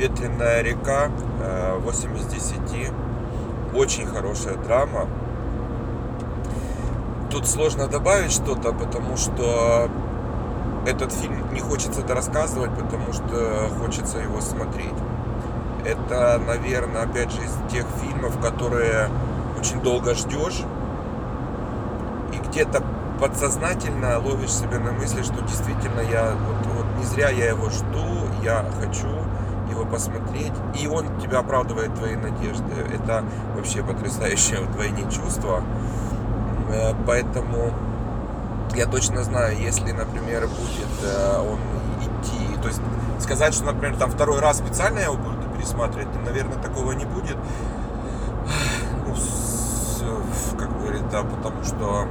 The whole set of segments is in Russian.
Ветреная река, э, 8 из 10. Очень хорошая драма. Тут сложно добавить что-то, потому что этот фильм не хочется это рассказывать, потому что хочется его смотреть. Это, наверное, опять же, из тех фильмов, которые очень долго ждешь, и где-то подсознательно ловишь себя на мысли, что действительно я вот, вот не зря я его жду, я хочу его посмотреть, и он тебя оправдывает твои надежды. Это вообще потрясающее вдвойне чувство. Э, Поэтому я точно знаю, если, например, будет э, он идти, то есть сказать, что, например, там второй раз специально я его буду пересматривать, наверное, такого не будет. Ну, как говорит, да, потому что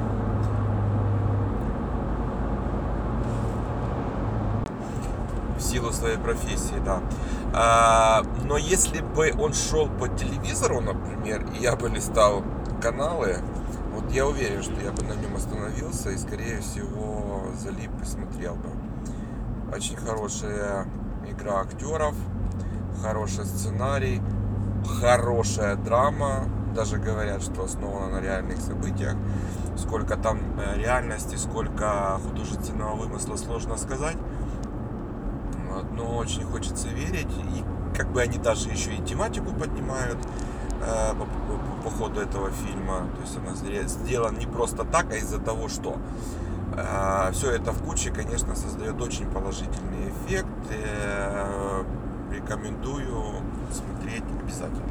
в силу своей профессии, да. А, но если бы он шел по телевизору, например, и я бы листал каналы, вот я уверен, что я бы на нем остановился и, скорее всего, залип и смотрел бы. Очень хорошая игра актеров, хороший сценарий, хорошая драма. Даже говорят, что основана на реальных событиях. Сколько там э, реальности, сколько художественного вымысла, сложно сказать. Но очень хочется верить. И как бы они даже еще и тематику поднимают э, по, по- по ходу этого фильма. То есть она сделана не просто так, а из-за того, что все это в куче, конечно, создает очень положительный эффект. Э, рекомендую смотреть обязательно.